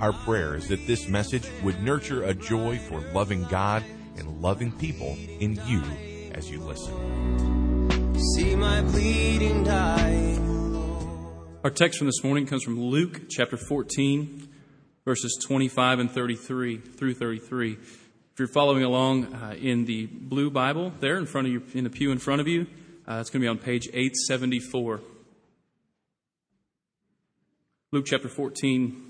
Our prayer is that this message would nurture a joy for loving God and loving people in you as you listen. See my bleeding dying Our text from this morning comes from Luke chapter 14, verses 25 and 33 through 33. If you're following along uh, in the blue Bible there in front of you, in the pew in front of you, uh, it's going to be on page 874. Luke chapter 14,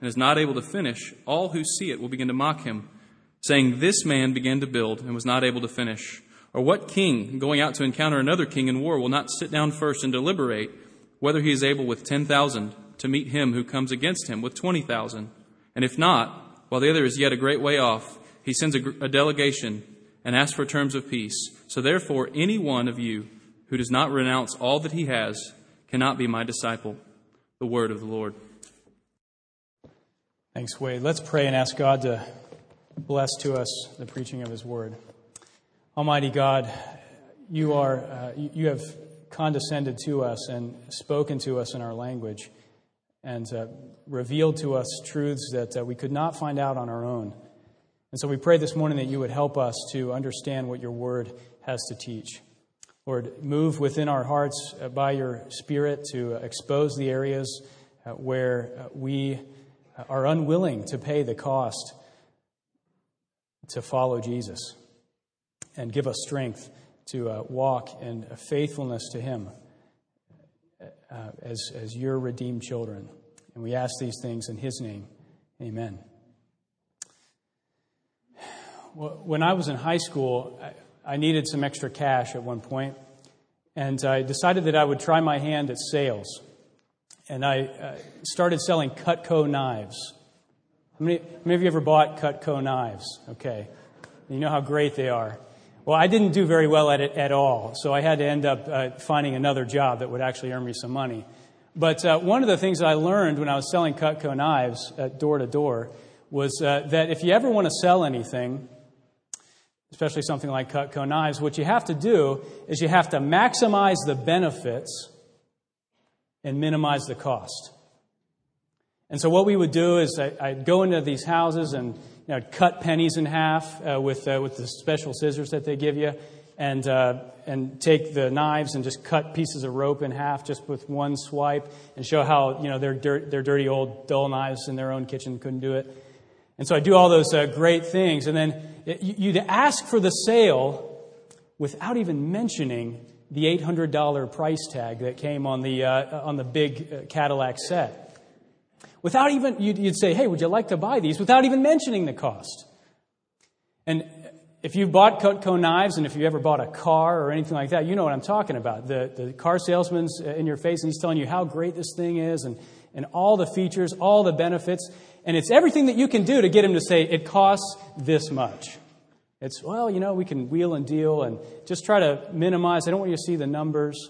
and is not able to finish, all who see it will begin to mock him, saying, This man began to build and was not able to finish. Or what king, going out to encounter another king in war, will not sit down first and deliberate whether he is able with 10,000 to meet him who comes against him with 20,000? And if not, while the other is yet a great way off, he sends a, a delegation and asks for terms of peace. So therefore, any one of you who does not renounce all that he has cannot be my disciple. The word of the Lord. Thanks, Wade. Let's pray and ask God to bless to us the preaching of His Word. Almighty God, you are uh, you have condescended to us and spoken to us in our language, and uh, revealed to us truths that uh, we could not find out on our own. And so we pray this morning that you would help us to understand what your Word has to teach. Lord, move within our hearts uh, by your Spirit to expose the areas uh, where uh, we are unwilling to pay the cost to follow Jesus and give us strength to uh, walk in faithfulness to Him uh, as, as your redeemed children. And we ask these things in His name. Amen. When I was in high school, I needed some extra cash at one point, and I decided that I would try my hand at sales and I uh, started selling Cutco knives. How many, how many of you ever bought Cutco knives? Okay. You know how great they are. Well, I didn't do very well at it at all, so I had to end up uh, finding another job that would actually earn me some money. But uh, one of the things I learned when I was selling Cutco knives at door to door was uh, that if you ever want to sell anything, especially something like Cutco knives, what you have to do is you have to maximize the benefits and minimize the cost. And so what we would do is I, would go into these houses and you know, cut pennies in half uh, with, uh, with the special scissors that they give you, and, uh, and take the knives and just cut pieces of rope in half just with one swipe, and show how you know their, dirt, their dirty old dull knives in their own kitchen couldn't do it. And so I do all those uh, great things, and then you'd ask for the sale without even mentioning the $800 price tag that came on the, uh, on the big uh, Cadillac set. Without even, you'd, you'd say, hey, would you like to buy these? Without even mentioning the cost. And if you bought Cutco knives and if you ever bought a car or anything like that, you know what I'm talking about. The, the car salesman's uh, in your face and he's telling you how great this thing is and, and all the features, all the benefits. And it's everything that you can do to get him to say, it costs this much. It's, well, you know, we can wheel and deal and just try to minimize. I don't want you to see the numbers.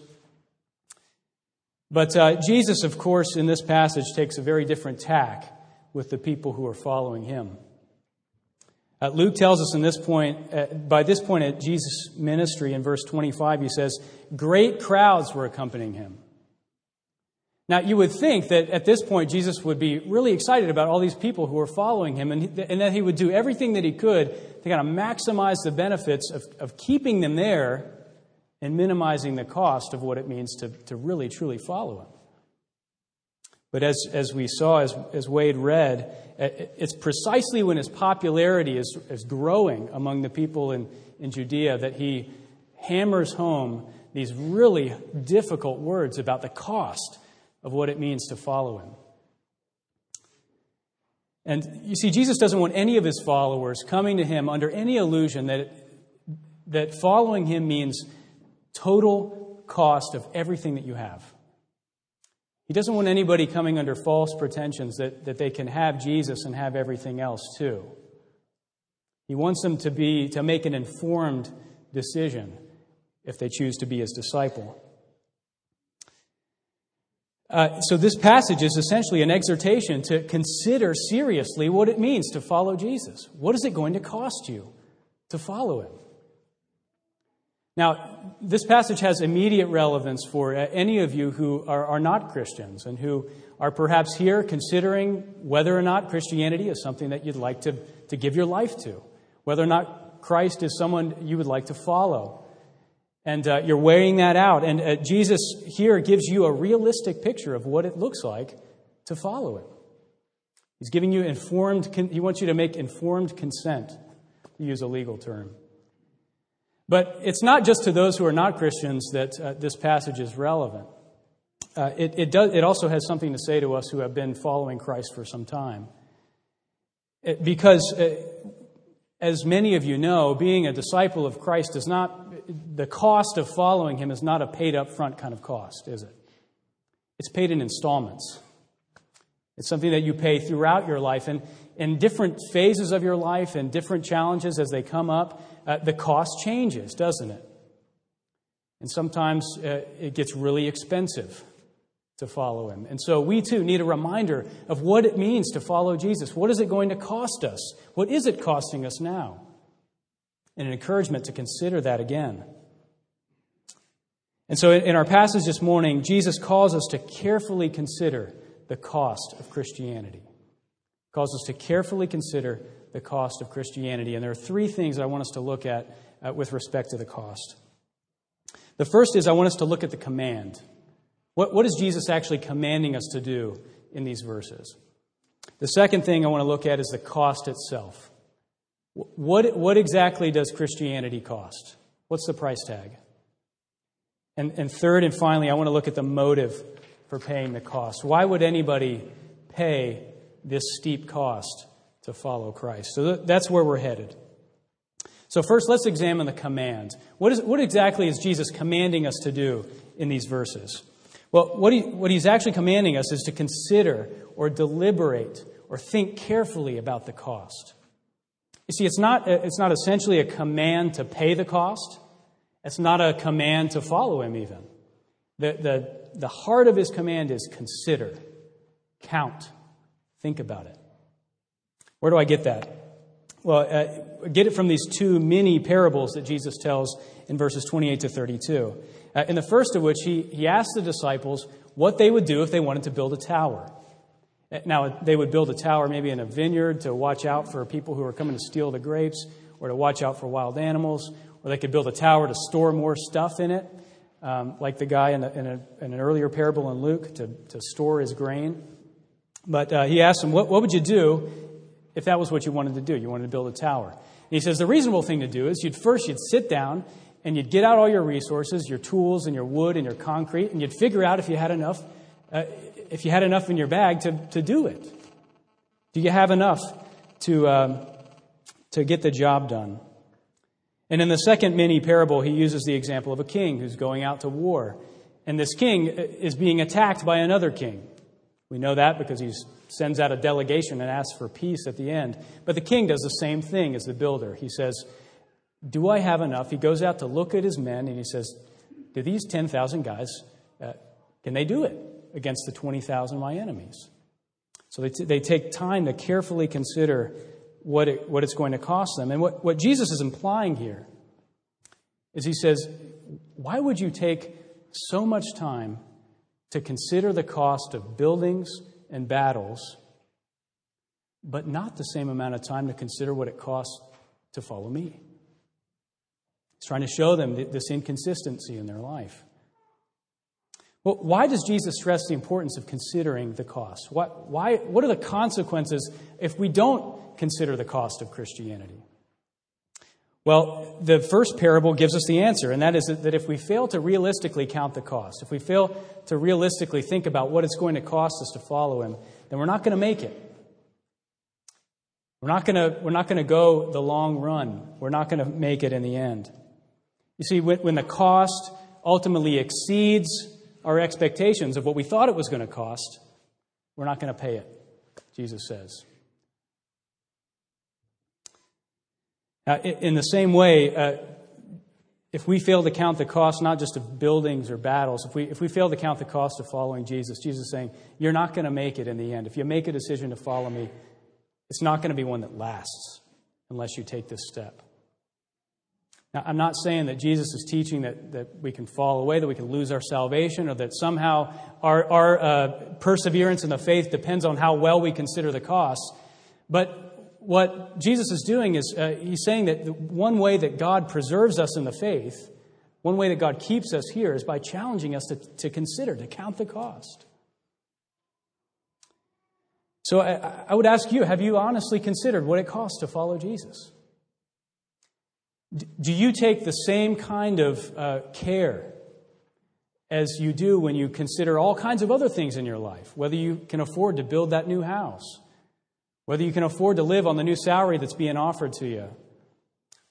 But uh, Jesus, of course, in this passage takes a very different tack with the people who are following him. Uh, Luke tells us in this point, uh, by this point at Jesus' ministry in verse 25, he says, Great crowds were accompanying him. Now, you would think that at this point Jesus would be really excited about all these people who are following him and, and that he would do everything that he could to kind of maximize the benefits of, of keeping them there and minimizing the cost of what it means to, to really, truly follow him. But as, as we saw, as, as Wade read, it's precisely when his popularity is, is growing among the people in, in Judea that he hammers home these really difficult words about the cost of what it means to follow him. And you see, Jesus doesn't want any of his followers coming to him under any illusion that, that following him means total cost of everything that you have. He doesn't want anybody coming under false pretensions that, that they can have Jesus and have everything else too. He wants them to be to make an informed decision if they choose to be his disciple. Uh, so, this passage is essentially an exhortation to consider seriously what it means to follow Jesus. What is it going to cost you to follow him? Now, this passage has immediate relevance for uh, any of you who are, are not Christians and who are perhaps here considering whether or not Christianity is something that you'd like to, to give your life to, whether or not Christ is someone you would like to follow. And uh, you're weighing that out. And uh, Jesus here gives you a realistic picture of what it looks like to follow him. He's giving you informed, con- he wants you to make informed consent, to use a legal term. But it's not just to those who are not Christians that uh, this passage is relevant. Uh, it, it, does, it also has something to say to us who have been following Christ for some time. It, because, uh, as many of you know, being a disciple of Christ does not the cost of following him is not a paid up front kind of cost, is it? It's paid in installments. It's something that you pay throughout your life. And in different phases of your life and different challenges as they come up, uh, the cost changes, doesn't it? And sometimes uh, it gets really expensive to follow him. And so we too need a reminder of what it means to follow Jesus. What is it going to cost us? What is it costing us now? And an encouragement to consider that again. And so, in our passage this morning, Jesus calls us to carefully consider the cost of Christianity. He calls us to carefully consider the cost of Christianity. And there are three things I want us to look at uh, with respect to the cost. The first is I want us to look at the command. What, what is Jesus actually commanding us to do in these verses? The second thing I want to look at is the cost itself. What, what exactly does Christianity cost? What's the price tag? And, and third and finally, I want to look at the motive for paying the cost. Why would anybody pay this steep cost to follow Christ? So that's where we're headed. So, first, let's examine the command. What, is, what exactly is Jesus commanding us to do in these verses? Well, what, he, what he's actually commanding us is to consider or deliberate or think carefully about the cost. You see, it's not, it's not essentially a command to pay the cost. It's not a command to follow him, even. The, the, the heart of his command is consider, count, think about it. Where do I get that? Well, uh, get it from these two mini parables that Jesus tells in verses 28 to 32. Uh, in the first of which, he, he asked the disciples what they would do if they wanted to build a tower. Now, they would build a tower maybe in a vineyard to watch out for people who are coming to steal the grapes or to watch out for wild animals, or they could build a tower to store more stuff in it, um, like the guy in, a, in, a, in, an earlier parable in Luke to, to store his grain. But uh, he asked him, what, what would you do if that was what you wanted to do? You wanted to build a tower. And he says, the reasonable thing to do is you'd first you'd sit down and you'd get out all your resources, your tools and your wood and your concrete, and you'd figure out if you had enough uh, if you had enough in your bag to, to do it. Do you have enough to, um, to get the job done? And in the second mini parable, he uses the example of a king who's going out to war. And this king is being attacked by another king. We know that because he sends out a delegation and asks for peace at the end. But the king does the same thing as the builder. He says, Do I have enough? He goes out to look at his men and he says, Do these 10,000 guys, uh, can they do it? Against the 20,000 my enemies. So they, t- they take time to carefully consider what, it, what it's going to cost them. And what, what Jesus is implying here is he says, Why would you take so much time to consider the cost of buildings and battles, but not the same amount of time to consider what it costs to follow me? He's trying to show them this inconsistency in their life. Well, why does Jesus stress the importance of considering the cost? What, why, what are the consequences if we don't consider the cost of Christianity? Well, the first parable gives us the answer, and that is that if we fail to realistically count the cost, if we fail to realistically think about what it's going to cost us to follow Him, then we're not going to make it. We're not going to, we're not going to go the long run. We're not going to make it in the end. You see, when, when the cost ultimately exceeds our expectations of what we thought it was going to cost, we're not going to pay it, Jesus says. Now, in the same way, uh, if we fail to count the cost not just of buildings or battles, if we, if we fail to count the cost of following Jesus, Jesus is saying, You're not going to make it in the end. If you make a decision to follow me, it's not going to be one that lasts unless you take this step. Now, I'm not saying that Jesus is teaching that, that we can fall away, that we can lose our salvation, or that somehow our, our uh, perseverance in the faith depends on how well we consider the costs. But what Jesus is doing is uh, he's saying that one way that God preserves us in the faith, one way that God keeps us here, is by challenging us to, to consider, to count the cost. So I, I would ask you have you honestly considered what it costs to follow Jesus? Do you take the same kind of uh, care as you do when you consider all kinds of other things in your life? Whether you can afford to build that new house, whether you can afford to live on the new salary that's being offered to you,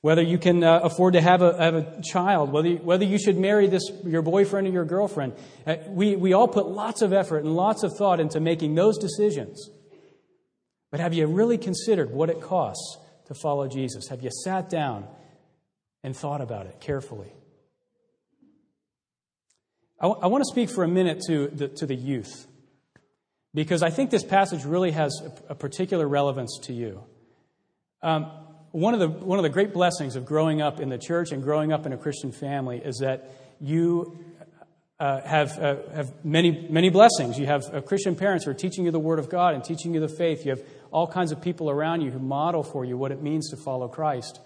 whether you can uh, afford to have a, have a child, whether you, whether you should marry this, your boyfriend or your girlfriend. Uh, we, we all put lots of effort and lots of thought into making those decisions. But have you really considered what it costs to follow Jesus? Have you sat down and thought about it carefully. I, w- I want to speak for a minute to the, to the youth because I think this passage really has a, a particular relevance to you. Um, one, of the, one of the great blessings of growing up in the church and growing up in a Christian family is that you uh, have, uh, have many, many blessings. You have uh, Christian parents who are teaching you the Word of God and teaching you the faith. You have all kinds of people around you who model for you what it means to follow Christ.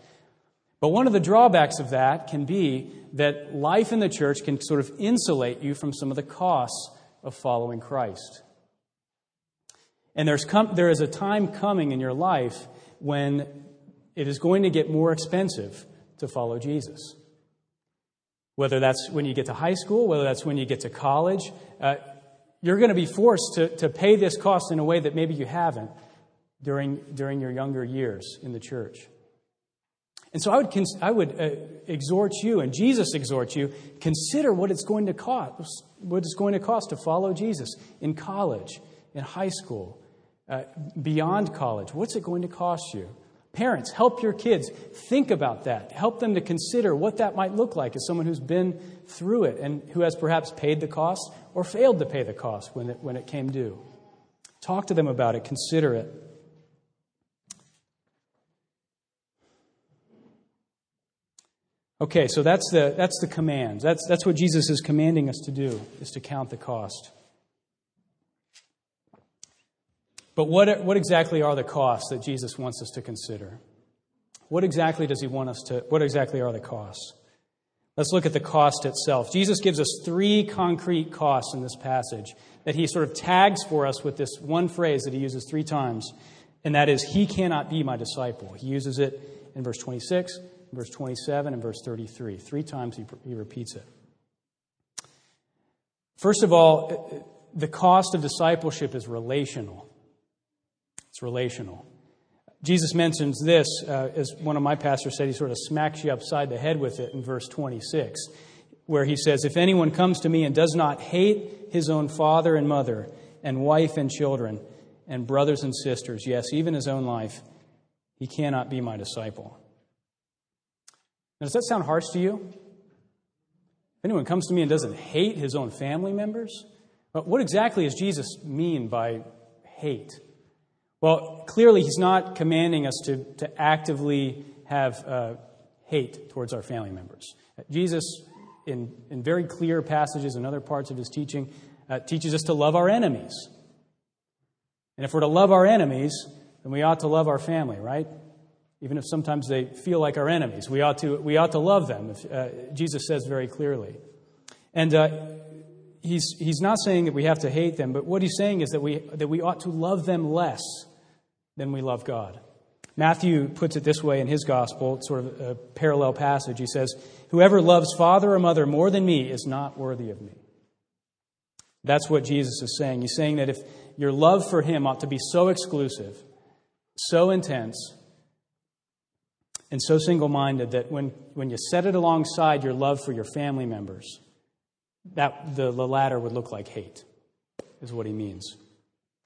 But one of the drawbacks of that can be that life in the church can sort of insulate you from some of the costs of following Christ. And there's com- there is a time coming in your life when it is going to get more expensive to follow Jesus. Whether that's when you get to high school, whether that's when you get to college, uh, you're going to be forced to, to pay this cost in a way that maybe you haven't during, during your younger years in the church. And so I would, I would uh, exhort you, and Jesus exhorts you, consider what it's going to cost, what it's going to cost to follow Jesus in college, in high school, uh, beyond college. What's it going to cost you? Parents, help your kids think about that. Help them to consider what that might look like as someone who's been through it and who has perhaps paid the cost or failed to pay the cost when it, when it came due. Talk to them about it, consider it. Okay, so that's the, that's the command. That's, that's what Jesus is commanding us to do, is to count the cost. But what, what exactly are the costs that Jesus wants us to consider? What exactly does he want us to, what exactly are the costs? Let's look at the cost itself. Jesus gives us three concrete costs in this passage that he sort of tags for us with this one phrase that he uses three times, and that is, He cannot be my disciple. He uses it in verse 26, verse 27 and verse 33. Three times he, he repeats it. First of all, the cost of discipleship is relational. It's relational. Jesus mentions this, uh, as one of my pastors said, he sort of smacks you upside the head with it in verse 26, where he says, If anyone comes to me and does not hate his own father and mother, and wife and children, and brothers and sisters, yes, even his own life, he cannot be my disciple. Now, does that sound harsh to you? If anyone comes to me and doesn't hate his own family members, but what exactly does Jesus mean by hate? Well, clearly, he's not commanding us to, to actively have uh, hate towards our family members. Jesus, in, in very clear passages and other parts of his teaching, uh, teaches us to love our enemies. And if we're to love our enemies, then we ought to love our family, right? Even if sometimes they feel like our enemies. We ought to, we ought to love them, if, uh, Jesus says very clearly. And uh, he's, he's not saying that we have to hate them, but what he's saying is that we, that we ought to love them less than we love God. Matthew puts it this way in his gospel, sort of a parallel passage. He says, Whoever loves father or mother more than me is not worthy of me. That's what Jesus is saying. He's saying that if your love for him ought to be so exclusive, so intense, and so single minded that when, when you set it alongside your love for your family members, that the, the latter would look like hate, is what he means.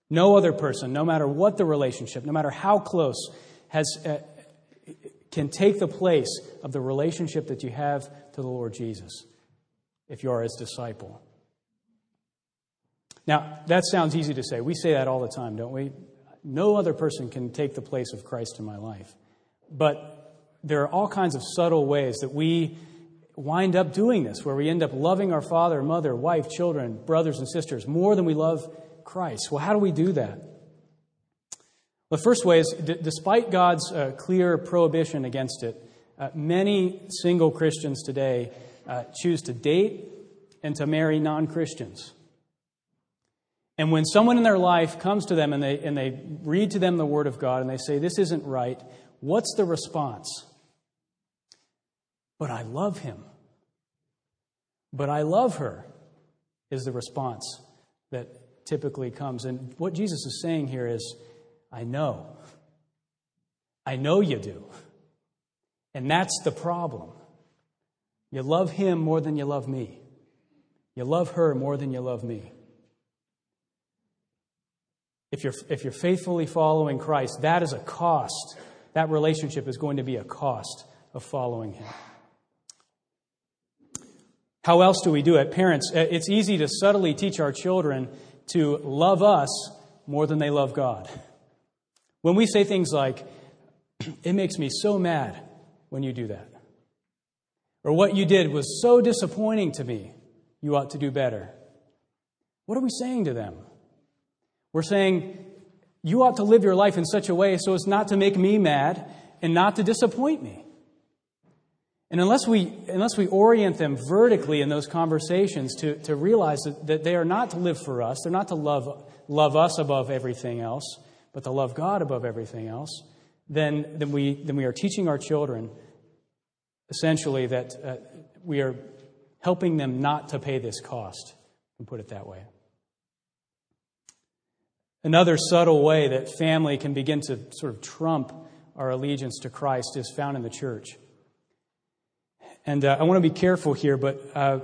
No other person, no matter what the relationship, no matter how close, has, uh, can take the place of the relationship that you have to the Lord Jesus if you are his disciple. Now, that sounds easy to say. We say that all the time, don't we? No other person can take the place of Christ in my life. But there are all kinds of subtle ways that we wind up doing this, where we end up loving our father, mother, wife, children, brothers, and sisters more than we love Christ. Well, how do we do that? The first way is, d- despite God's uh, clear prohibition against it, uh, many single Christians today uh, choose to date and to marry non Christians. And when someone in their life comes to them and they, and they read to them the Word of God and they say, This isn't right, what's the response? But I love him. But I love her, is the response that typically comes. And what Jesus is saying here is, I know. I know you do. And that's the problem. You love him more than you love me. You love her more than you love me. If you're, if you're faithfully following Christ, that is a cost. That relationship is going to be a cost of following him. How else do we do it? Parents, uh, it's easy to subtly teach our children to love us more than they love God. When we say things like, it makes me so mad when you do that, or what you did was so disappointing to me, you ought to do better. What are we saying to them? We're saying, you ought to live your life in such a way so as not to make me mad and not to disappoint me. And unless we, unless we orient them vertically in those conversations to, to realize that, that they are not to live for us, they're not to love, love us above everything else, but to love God above everything else, then, then, we, then we are teaching our children essentially that uh, we are helping them not to pay this cost, and put it that way. Another subtle way that family can begin to sort of trump our allegiance to Christ is found in the church. And uh, I want to be careful here, but, uh,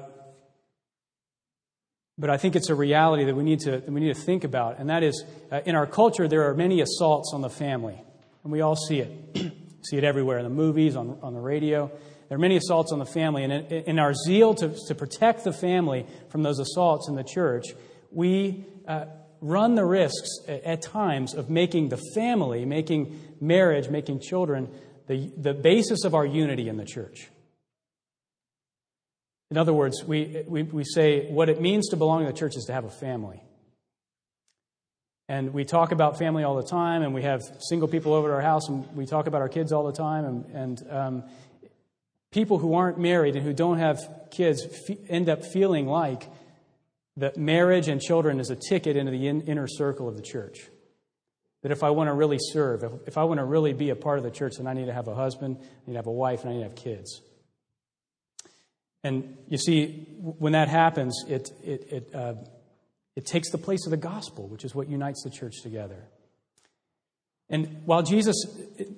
but I think it's a reality that we need to, we need to think about. And that is, uh, in our culture, there are many assaults on the family. And we all see it. see it everywhere in the movies, on, on the radio. There are many assaults on the family. And in, in our zeal to, to protect the family from those assaults in the church, we uh, run the risks at times of making the family, making marriage, making children, the, the basis of our unity in the church. In other words, we, we, we say what it means to belong to the church is to have a family. And we talk about family all the time, and we have single people over at our house, and we talk about our kids all the time. And, and um, people who aren't married and who don't have kids end up feeling like that marriage and children is a ticket into the in, inner circle of the church. That if I want to really serve, if, if I want to really be a part of the church, then I need to have a husband, I need to have a wife, and I need to have kids. And you see, when that happens, it, it, it, uh, it takes the place of the gospel, which is what unites the church together. And while Jesus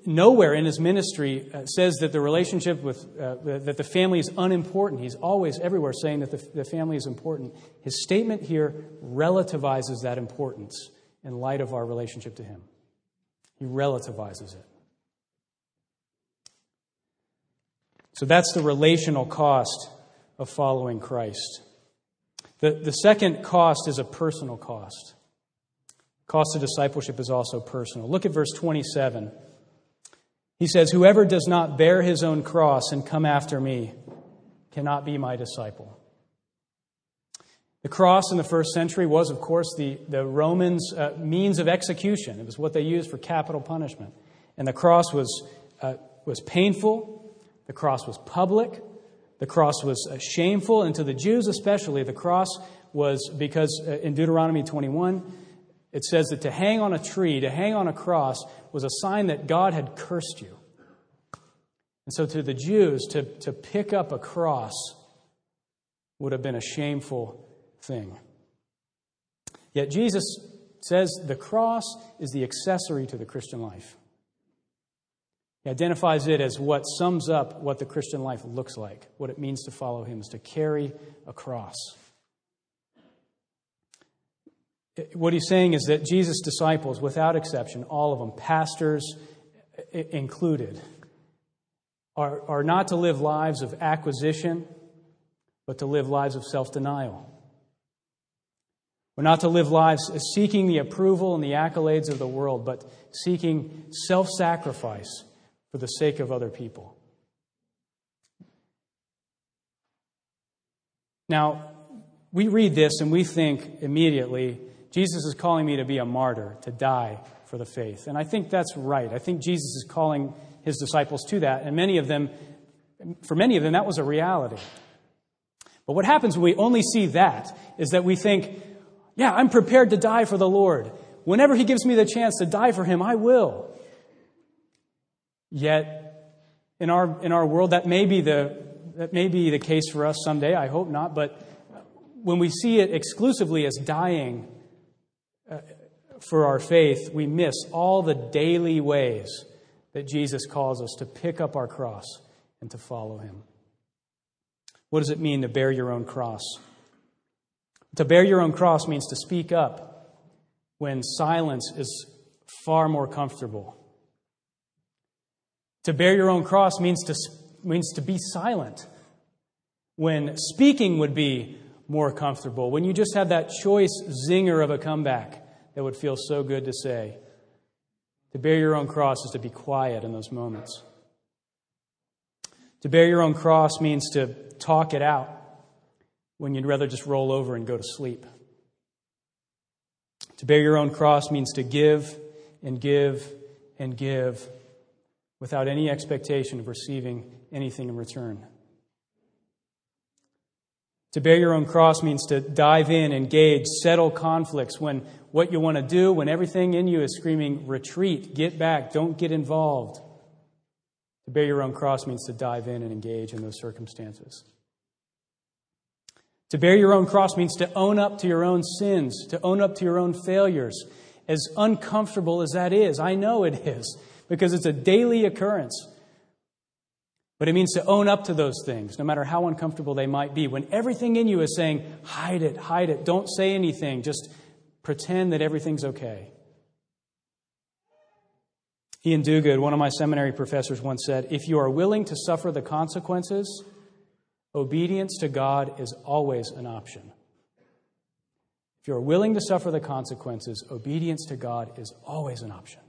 nowhere in his ministry uh, says that the relationship with, uh, that the family is unimportant, he's always everywhere saying that the, the family is important. His statement here relativizes that importance in light of our relationship to him. He relativizes it. So that's the relational cost of following Christ. The, the second cost is a personal cost. Cost of discipleship is also personal. Look at verse 27. He says, Whoever does not bear his own cross and come after me cannot be my disciple. The cross in the first century was, of course, the, the Romans' uh, means of execution. It was what they used for capital punishment. And the cross was, uh, was painful, the cross was public, the cross was uh, shameful, and to the Jews especially, the cross was because uh, in Deuteronomy 21, it says that to hang on a tree, to hang on a cross, was a sign that God had cursed you. And so to the Jews, to, to pick up a cross would have been a shameful thing. Yet Jesus says the cross is the accessory to the Christian life. Identifies it as what sums up what the Christian life looks like, what it means to follow him, is to carry a cross. What he's saying is that Jesus' disciples, without exception, all of them, pastors included, are, are not to live lives of acquisition, but to live lives of self denial. We're not to live lives seeking the approval and the accolades of the world, but seeking self sacrifice for the sake of other people. Now, we read this and we think immediately, Jesus is calling me to be a martyr, to die for the faith. And I think that's right. I think Jesus is calling his disciples to that. And many of them, for many of them, that was a reality. But what happens when we only see that is that we think, yeah, I'm prepared to die for the Lord. Whenever he gives me the chance to die for him, I will. Yet, in our, in our world, that may, be the, that may be the case for us someday. I hope not. But when we see it exclusively as dying uh, for our faith, we miss all the daily ways that Jesus calls us to pick up our cross and to follow him. What does it mean to bear your own cross? To bear your own cross means to speak up when silence is far more comfortable. To bear your own cross means to, means to be silent when speaking would be more comfortable, when you just have that choice zinger of a comeback that would feel so good to say. To bear your own cross is to be quiet in those moments. To bear your own cross means to talk it out when you'd rather just roll over and go to sleep. To bear your own cross means to give and give and give without any expectation of receiving anything in return. To bear your own cross means to dive in, engage, settle conflicts when what you want to do, when everything in you is screaming, retreat, get back, don't get involved. To bear your own cross means to dive in and engage in those circumstances. To bear your own cross means to own up to your own sins, to own up to your own failures. As uncomfortable as that is, I know it is, because it's a daily occurrence. But it means to own up to those things, no matter how uncomfortable they might be. When everything in you is saying, hide it, hide it, don't say anything, just pretend that everything's okay. Iain Duguid, one of my seminary professors, once said if you are willing to suffer the consequences, obedience to God is always an option. If you are willing to suffer the consequences, obedience to God is always an option.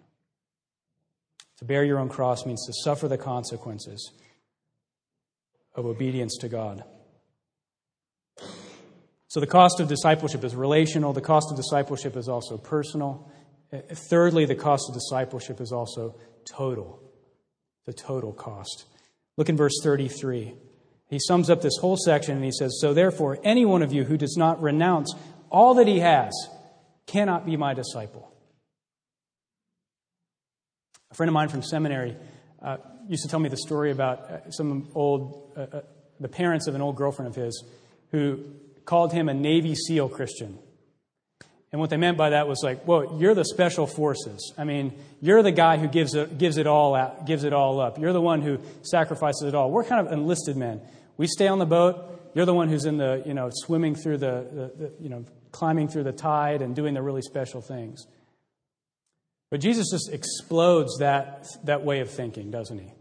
To bear your own cross means to suffer the consequences of obedience to God. So the cost of discipleship is relational, the cost of discipleship is also personal. Uh, thirdly, the cost of discipleship is also total. The total cost. Look in verse 33. He sums up this whole section and he says, So therefore, any one of you who does not renounce all that he has cannot be my disciple. A friend of mine from seminary uh, used to tell me the story about uh, some old, uh, uh, the parents of an old girlfriend of his who called him a Navy SEAL Christian. And what they meant by that was like, well, you're the special forces. I mean, you're the guy who gives it, gives it all out, gives it all up. You're the one who sacrifices it all. We're kind of enlisted men. We stay on the boat. You're the one who's in the, you know, swimming through the, the, the you know, climbing through the tide and doing the really special things. But Jesus just explodes that, that way of thinking, doesn't he?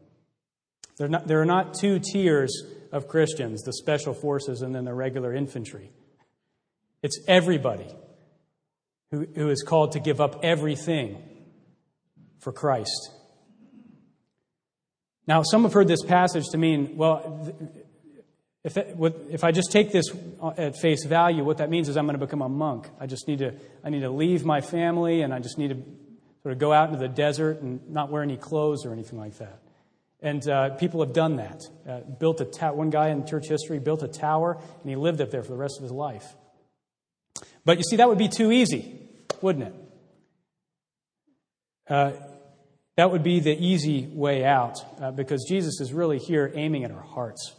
Not, there are not two tiers of Christians the special forces and then the regular infantry. It's everybody who, who is called to give up everything for Christ. Now, some have heard this passage to mean, well, if, it, if I just take this at face value, what that means is I'm going to become a monk. I just need to, I need to leave my family and I just need to sort of go out into the desert and not wear any clothes or anything like that. And uh, people have done that. Uh, built a ta- one guy in church history built a tower, and he lived up there for the rest of his life. But you see, that would be too easy, wouldn't it? Uh, that would be the easy way out, uh, because Jesus is really here aiming at our hearts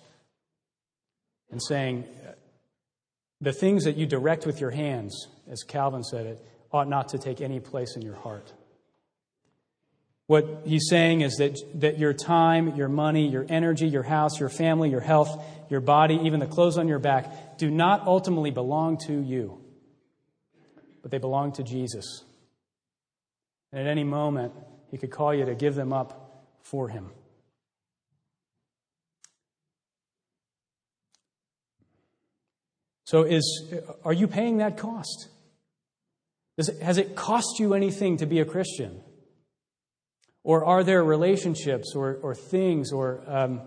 and saying, uh, the things that you direct with your hands, as Calvin said it, ought not to take any place in your heart. What he's saying is that, that your time, your money, your energy, your house, your family, your health, your body, even the clothes on your back, do not ultimately belong to you, but they belong to Jesus. And at any moment, he could call you to give them up for him. So, is, are you paying that cost? It, has it cost you anything to be a Christian? Or are there relationships or, or things or um,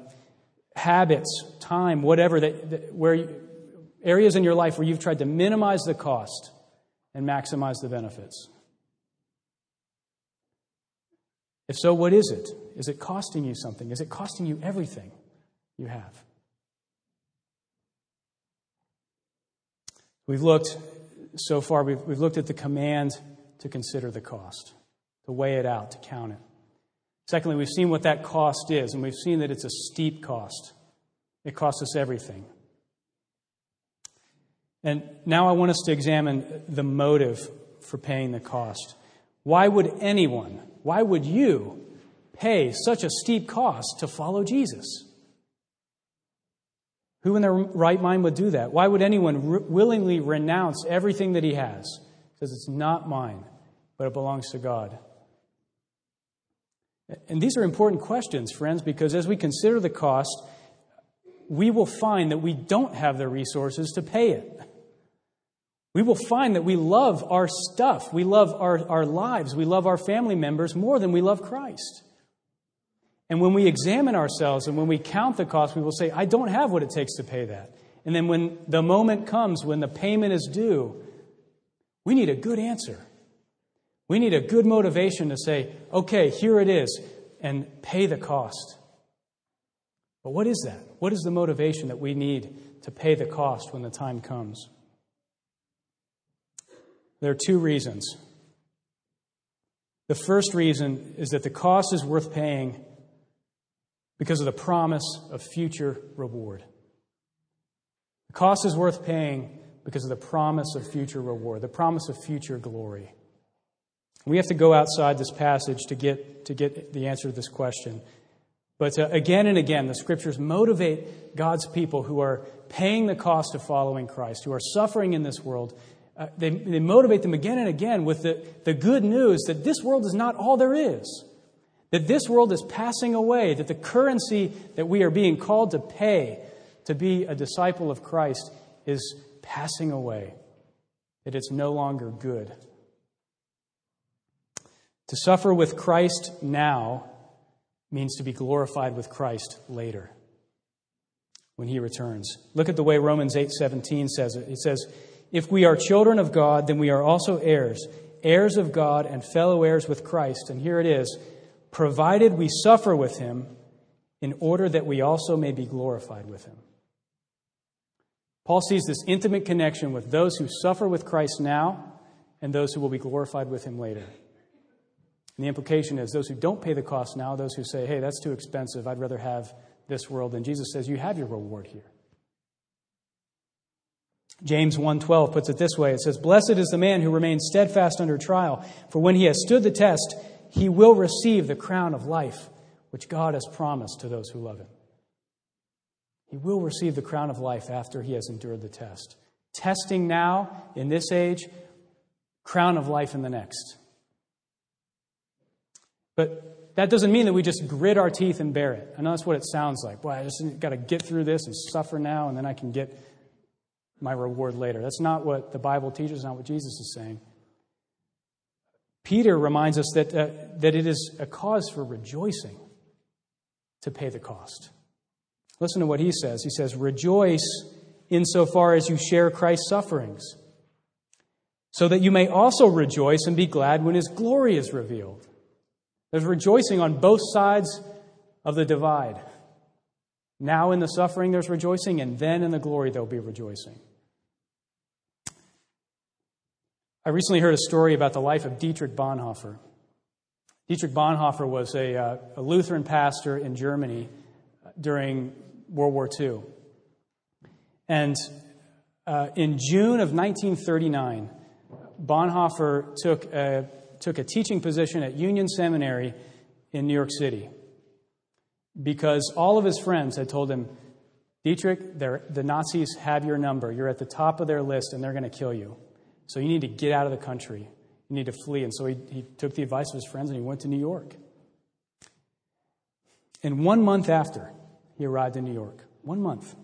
habits, time, whatever, that, that where you, areas in your life where you've tried to minimize the cost and maximize the benefits? If so, what is it? Is it costing you something? Is it costing you everything you have? We've looked so far, we've, we've looked at the command to consider the cost, to weigh it out, to count it. Secondly, we've seen what that cost is, and we've seen that it's a steep cost. It costs us everything. And now I want us to examine the motive for paying the cost. Why would anyone, why would you pay such a steep cost to follow Jesus? Who in their right mind would do that? Why would anyone re- willingly renounce everything that he has? Because it's not mine, but it belongs to God. And these are important questions, friends, because as we consider the cost, we will find that we don't have the resources to pay it. We will find that we love our stuff, we love our, our lives, we love our family members more than we love Christ. And when we examine ourselves and when we count the cost, we will say, I don't have what it takes to pay that. And then when the moment comes, when the payment is due, we need a good answer. We need a good motivation to say, okay, here it is, and pay the cost. But what is that? What is the motivation that we need to pay the cost when the time comes? There are two reasons. The first reason is that the cost is worth paying because of the promise of future reward. The cost is worth paying because of the promise of future reward, the promise of future glory. We have to go outside this passage to get, to get the answer to this question. But uh, again and again, the scriptures motivate God's people who are paying the cost of following Christ, who are suffering in this world. Uh, they, they motivate them again and again with the, the good news that this world is not all there is, that this world is passing away, that the currency that we are being called to pay to be a disciple of Christ is passing away, that it's no longer good. To suffer with Christ now means to be glorified with Christ later when he returns. Look at the way Romans 8:17 says it. It says, "If we are children of God, then we are also heirs, heirs of God and fellow heirs with Christ." And here it is, provided we suffer with him in order that we also may be glorified with him. Paul sees this intimate connection with those who suffer with Christ now and those who will be glorified with him later. And the implication is those who don't pay the cost now, those who say, hey, that's too expensive, I'd rather have this world. And Jesus says, you have your reward here. James 1:12 puts it this way. It says, "Blessed is the man who remains steadfast under trial, for when he has stood the test, he will receive the crown of life which God has promised to those who love him." He will receive the crown of life after he has endured the test. Testing now in this age, crown of life in the next. But that doesn't mean that we just grit our teeth and bear it. I know that's what it sounds like. Boy, I just got to get through this and suffer now, and then I can get my reward later. That's not what the Bible teaches, not what Jesus is saying. Peter reminds us that, uh, that it is a cause for rejoicing to pay the cost. Listen to what he says. He says, Rejoice insofar as you share Christ's sufferings, so that you may also rejoice and be glad when his glory is revealed. There's rejoicing on both sides of the divide. Now in the suffering there's rejoicing, and then in the glory there'll be rejoicing. I recently heard a story about the life of Dietrich Bonhoeffer. Dietrich Bonhoeffer was a, uh, a Lutheran pastor in Germany during World War II. And uh, in June of 1939, Bonhoeffer took a, took a teaching position at Union Seminary in New York City because all of his friends had told him, Dietrich, the Nazis have your number. You're at the top of their list and they're going to kill you. So you need to get out of the country. You need to flee. And so he, he took the advice of his friends and he went to New York. And one month after he arrived in New York, one month,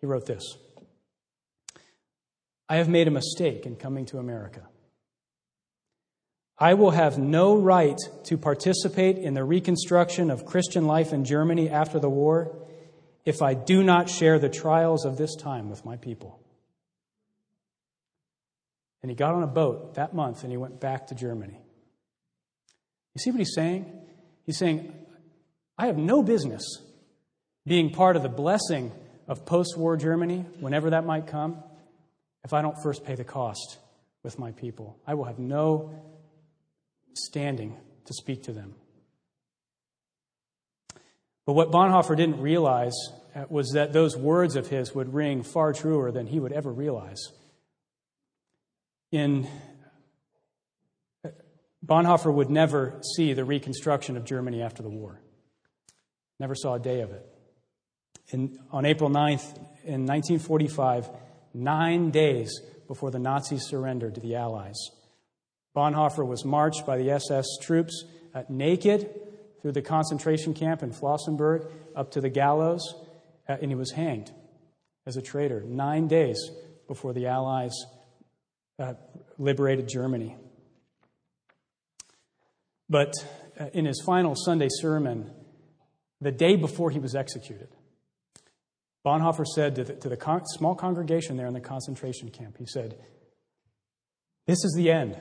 he wrote this I have made a mistake in coming to America. I will have no right to participate in the reconstruction of Christian life in Germany after the war if I do not share the trials of this time with my people. And he got on a boat that month and he went back to Germany. You see what he's saying? He's saying, I have no business being part of the blessing of post war Germany, whenever that might come, if I don't first pay the cost with my people. I will have no standing to speak to them. But what Bonhoeffer didn't realize uh, was that those words of his would ring far truer than he would ever realize. In uh, Bonhoeffer would never see the reconstruction of Germany after the war. Never saw a day of it. In, on April 9th, in 1945, nine days before the Nazis surrendered to the Allies, Bonhoeffer was marched by the SS troops uh, naked through the concentration camp in Flossenburg up to the gallows, uh, and he was hanged as a traitor nine days before the Allies uh, liberated Germany. But uh, in his final Sunday sermon, the day before he was executed, Bonhoeffer said to the, to the con- small congregation there in the concentration camp, he said, This is the end.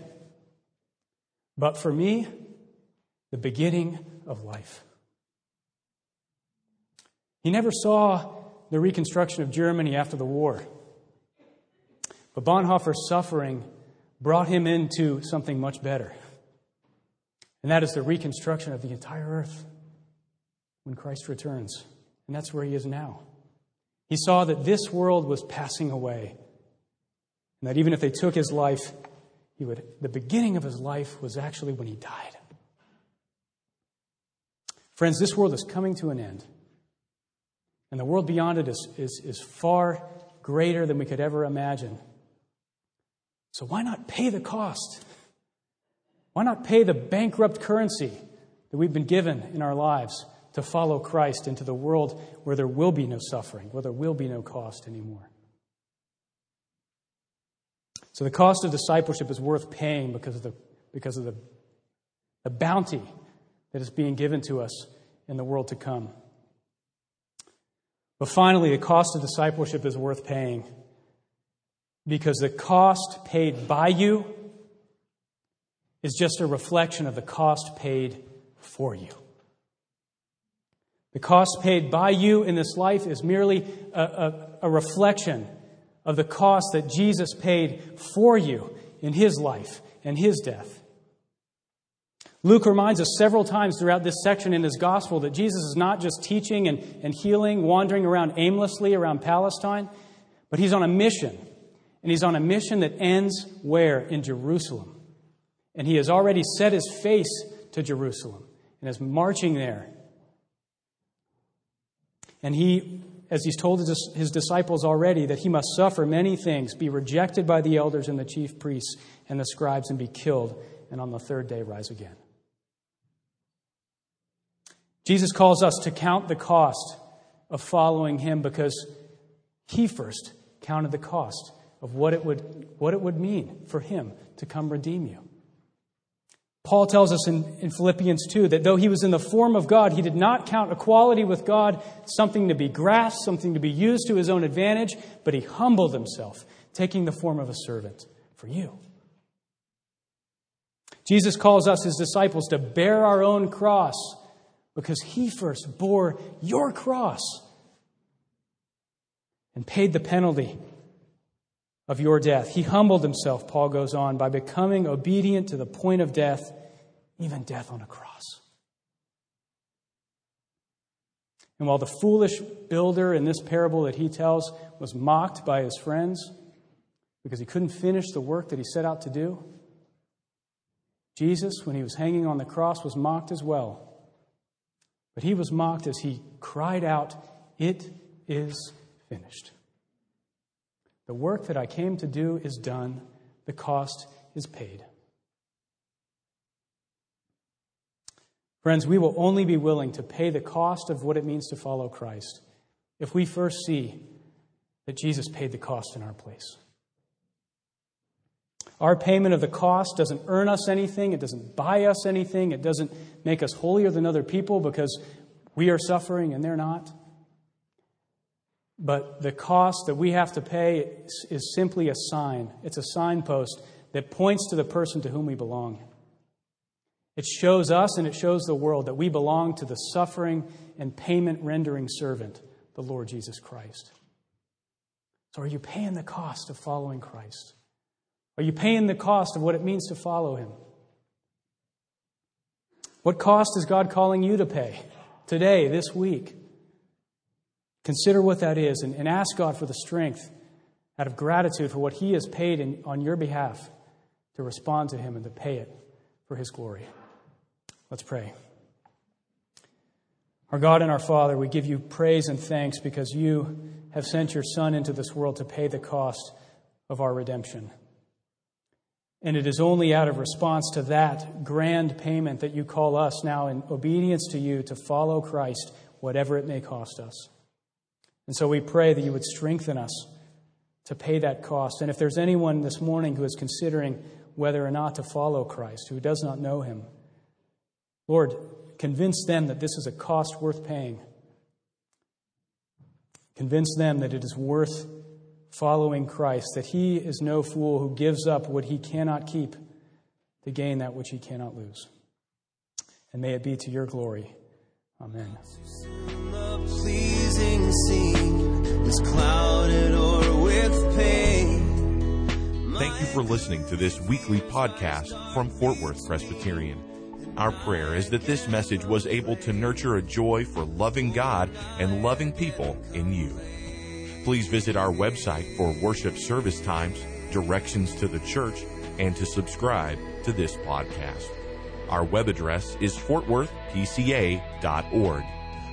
But for me, the beginning of life. He never saw the reconstruction of Germany after the war. But Bonhoeffer's suffering brought him into something much better. And that is the reconstruction of the entire earth when Christ returns. And that's where he is now. He saw that this world was passing away. And that even if they took his life, he would, the beginning of his life was actually when he died. Friends, this world is coming to an end. And the world beyond it is, is, is far greater than we could ever imagine. So why not pay the cost? Why not pay the bankrupt currency that we've been given in our lives to follow Christ into the world where there will be no suffering, where there will be no cost anymore? So the cost of discipleship is worth paying because of the, because of the, the bounty that is being given to us in the world to come. But finally, the cost of discipleship is worth paying because the cost paid by you is just a reflection of the cost paid for you. The cost paid by you in this life is merely a, a, a reflection of the cost that Jesus paid for you in his life and his death. Luke reminds us several times throughout this section in his gospel that Jesus is not just teaching and, and healing, wandering around aimlessly around Palestine, but he's on a mission. And he's on a mission that ends where? In Jerusalem. And he has already set his face to Jerusalem and is marching there. And he as he's told his, disciples already, that he must suffer many things, be rejected by the elders and the chief priests and the scribes, and be killed, and on the third day rise again. Jesus calls us to count the cost of following him because he first counted the cost of what it would, what it would mean for him to come redeem you. Paul tells us in, in Philippians 2 that though he was in the form of God, he did not count equality with God something to be grasped, something to be used to his own advantage, but he humbled himself, taking the form of a servant for you. Jesus calls us, his disciples, to bear our own cross because he first bore your cross and paid the penalty of your death. He humbled himself, Paul goes on, by becoming obedient to the point of death, even death on a cross. And while the foolish builder in this parable that he tells was mocked by his friends because he couldn't finish the work that he set out to do, Jesus, when he was hanging on the cross, was mocked as well. But he was mocked as he cried out, It is finished. The work that I came to do is done, the cost is paid. Friends, we will only be willing to pay the cost of what it means to follow Christ if we first see that Jesus paid the cost in our place. Our payment of the cost doesn't earn us anything, it doesn't buy us anything, it doesn't make us holier than other people because we are suffering and they're not. But the cost that we have to pay is simply a sign. It's a signpost that points to the person to whom we belong. It shows us and it shows the world that we belong to the suffering and payment rendering servant, the Lord Jesus Christ. So, are you paying the cost of following Christ? Are you paying the cost of what it means to follow Him? What cost is God calling you to pay today, this week? Consider what that is and, and ask God for the strength out of gratitude for what He has paid in, on your behalf to respond to Him and to pay it for His glory. Let's pray. Our God and our Father, we give you praise and thanks because you have sent your Son into this world to pay the cost of our redemption. And it is only out of response to that grand payment that you call us now in obedience to you to follow Christ, whatever it may cost us. And so we pray that you would strengthen us to pay that cost. And if there's anyone this morning who is considering whether or not to follow Christ, who does not know him, Lord, convince them that this is a cost worth paying. Convince them that it is worth following Christ, that he is no fool who gives up what he cannot keep to gain that which he cannot lose. And may it be to your glory. Amen. Thank you for listening to this weekly podcast from Fort Worth Presbyterian. Our prayer is that this message was able to nurture a joy for loving God and loving people in you. Please visit our website for worship service times, directions to the church, and to subscribe to this podcast. Our web address is fortworthpca.org.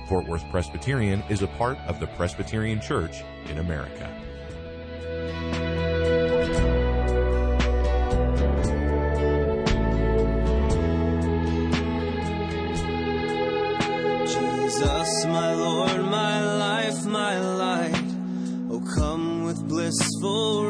Fort Worth Presbyterian is a part of the Presbyterian Church in America. Jesus, my Lord, my life, my light. Oh, come with blissful